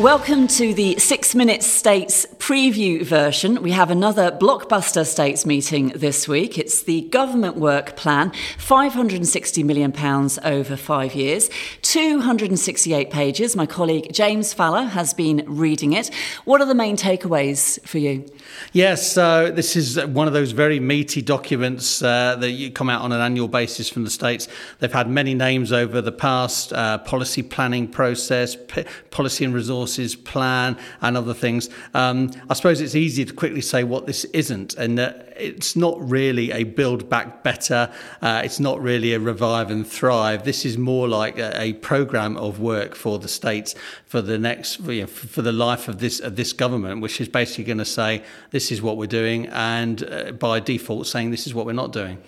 Welcome to the Six Minute States preview version. We have another blockbuster states meeting this week. It's the government work plan, £560 million over five years, 268 pages. My colleague James Falla has been reading it. What are the main takeaways for you? Yes, so this is one of those very meaty documents uh, that you come out on an annual basis from the states. They've had many names over the past uh, policy planning process, p- policy and resources plan and other things. Um, I suppose it's easy to quickly say what this isn't, and uh, it's not really a build back better. Uh, it's not really a revive and thrive. This is more like a, a program of work for the states for the next you know, for the life of this of this government, which is basically going to say this is what we're doing, and uh, by default saying this is what we're not doing.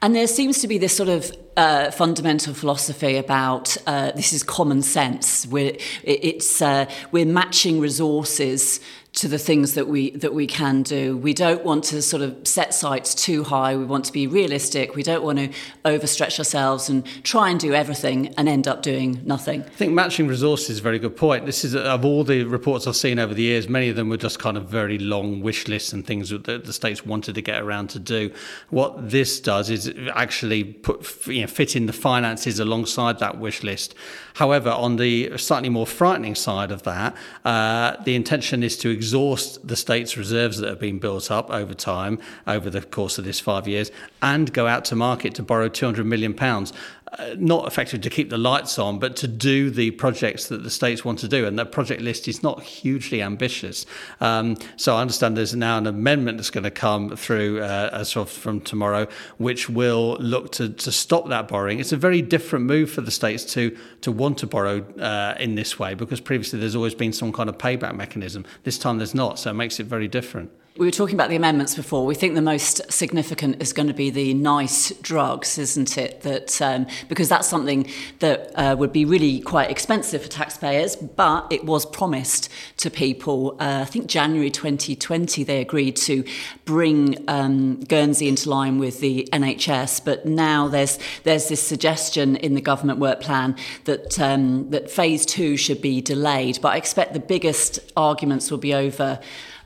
And there seems to be this sort of uh, fundamental philosophy about uh, this is common sense. We're, it's, uh, we're matching resources to the things that we that we can do. We don't want to sort of set sights too high. We want to be realistic. We don't want to overstretch ourselves and try and do everything and end up doing nothing. I think matching resources is a very good point. This is of all the reports I've seen over the years, many of them were just kind of very long wish lists and things that the states wanted to get around to do. What this does is actually put you know, fit in the finances alongside that wish list. However, on the slightly more frightening side of that, uh, the intention is to exhaust the state's reserves that have been built up over time, over the course of this five years, and go out to market to borrow 200 million pounds. Uh, not effectively to keep the lights on, but to do the projects that the states want to do. And that project list is not hugely ambitious. Um, so I understand there's now an amendment that's going to come through uh, as of from tomorrow, which will look to, to stop that borrowing. It's a very different move for the states to to want to borrow uh, in this way because previously there's always been some kind of payback mechanism. This time there's not, so it makes it very different. We were talking about the amendments before. We think the most significant is going to be the NICE drugs, isn't it? That um, because that's something that uh, would be really quite expensive for taxpayers, but it was promised to people. Uh, I think January 2020 they agreed to bring um, Guernsey into line with the NHS, but now there's there's this suggestion in the government work plan that um, that phase two should be delayed. But I expect the biggest arguments will be over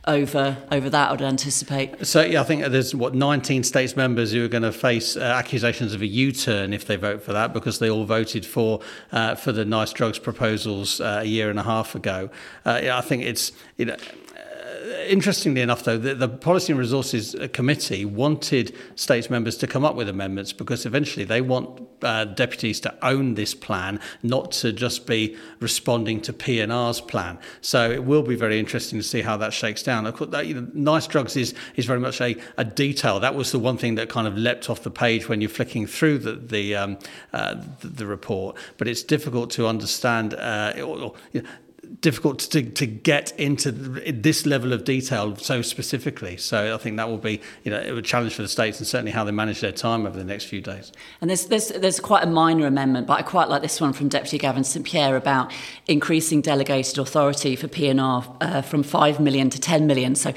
over over that. I would anticipate. So yeah, I think there's what 19 states members who are going to face uh, accusations of a U-turn if they vote for that because they all voted for uh, for the NICE drugs proposals uh, a year and a half ago. Uh, yeah, I think it's you know interestingly enough, though, the, the, Policy and Resources Committee wanted states members to come up with amendments because eventually they want uh, deputies to own this plan, not to just be responding to P&R's plan. So it will be very interesting to see how that shakes down. Of course, that, you know, NICE drugs is is very much a, a detail. That was the one thing that kind of leapt off the page when you're flicking through the the, um, uh, the, the report. But it's difficult to understand. Uh, or, or, you know, difficult to, to get into this level of detail so specifically. So I think that will be you know a challenge for the states and certainly how they manage their time over the next few days. And there's there's, there's quite a minor amendment, but I quite like this one from Deputy Gavin St Pierre about increasing delegated authority for P&R uh, from five million to ten million. So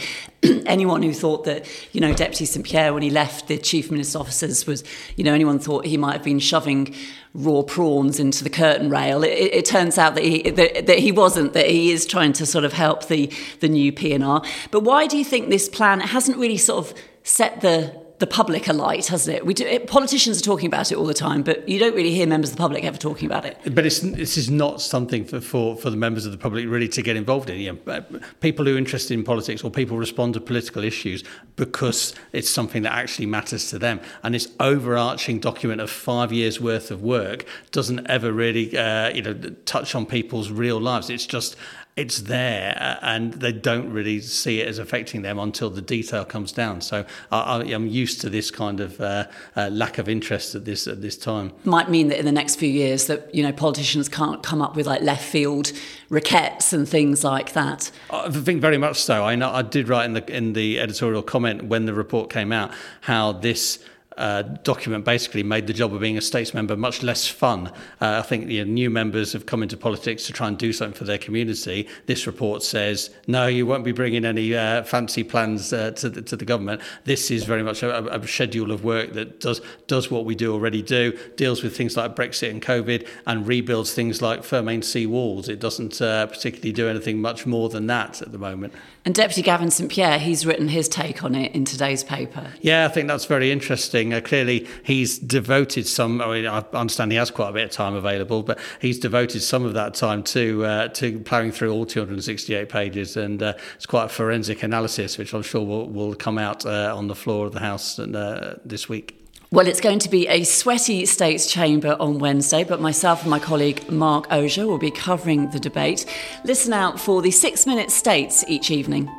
anyone who thought that you know Deputy St Pierre when he left the Chief Minister's offices was you know anyone thought he might have been shoving raw prawns into the curtain rail. It, it, it turns out that he that, that, he wasn't. That he is trying to sort of help the the new P&R. But why do you think this plan hasn't really sort of set the the public alight, hasn't it? We do, it, politicians are talking about it all the time, but you don't really hear members of the public ever talking about it. But this is not something for, for, for the members of the public really to get involved in. You know, people who are interested in politics or people respond to political issues because it's something that actually matters to them. And this overarching document of five years worth of work doesn't ever really, uh, you know, touch on people's real lives. It's just it's there uh, and they don't really see it as affecting them until the detail comes down. So I, am used to this kind of uh, uh, lack of interest at this at this time. Might mean that in the next few years that you know politicians can't come up with like left field rickets and things like that. I think very much so. I know I did write in the in the editorial comment when the report came out how this uh, document basically made the job of being a states member much less fun. Uh, I think you know, new members have come into politics to try and do something for their community. This report says, no, you won't be bringing any uh, fancy plans uh, to, the, to the government. This is very much a, a, schedule of work that does, does what we do already do, deals with things like Brexit and COVID, and rebuilds things like Fermain sea walls. It doesn't uh, particularly do anything much more than that at the moment. And Deputy Gavin St Pierre, he's written his take on it in today's paper. Yeah, I think that's very interesting. Uh, clearly, he's devoted some. I mean, I understand he has quite a bit of time available, but he's devoted some of that time to uh, to ploughing through all 268 pages, and uh, it's quite a forensic analysis, which I'm sure will, will come out uh, on the floor of the House uh, this week. Well, it's going to be a sweaty States chamber on Wednesday, but myself and my colleague Mark Ogier will be covering the debate. Listen out for the six minute states each evening.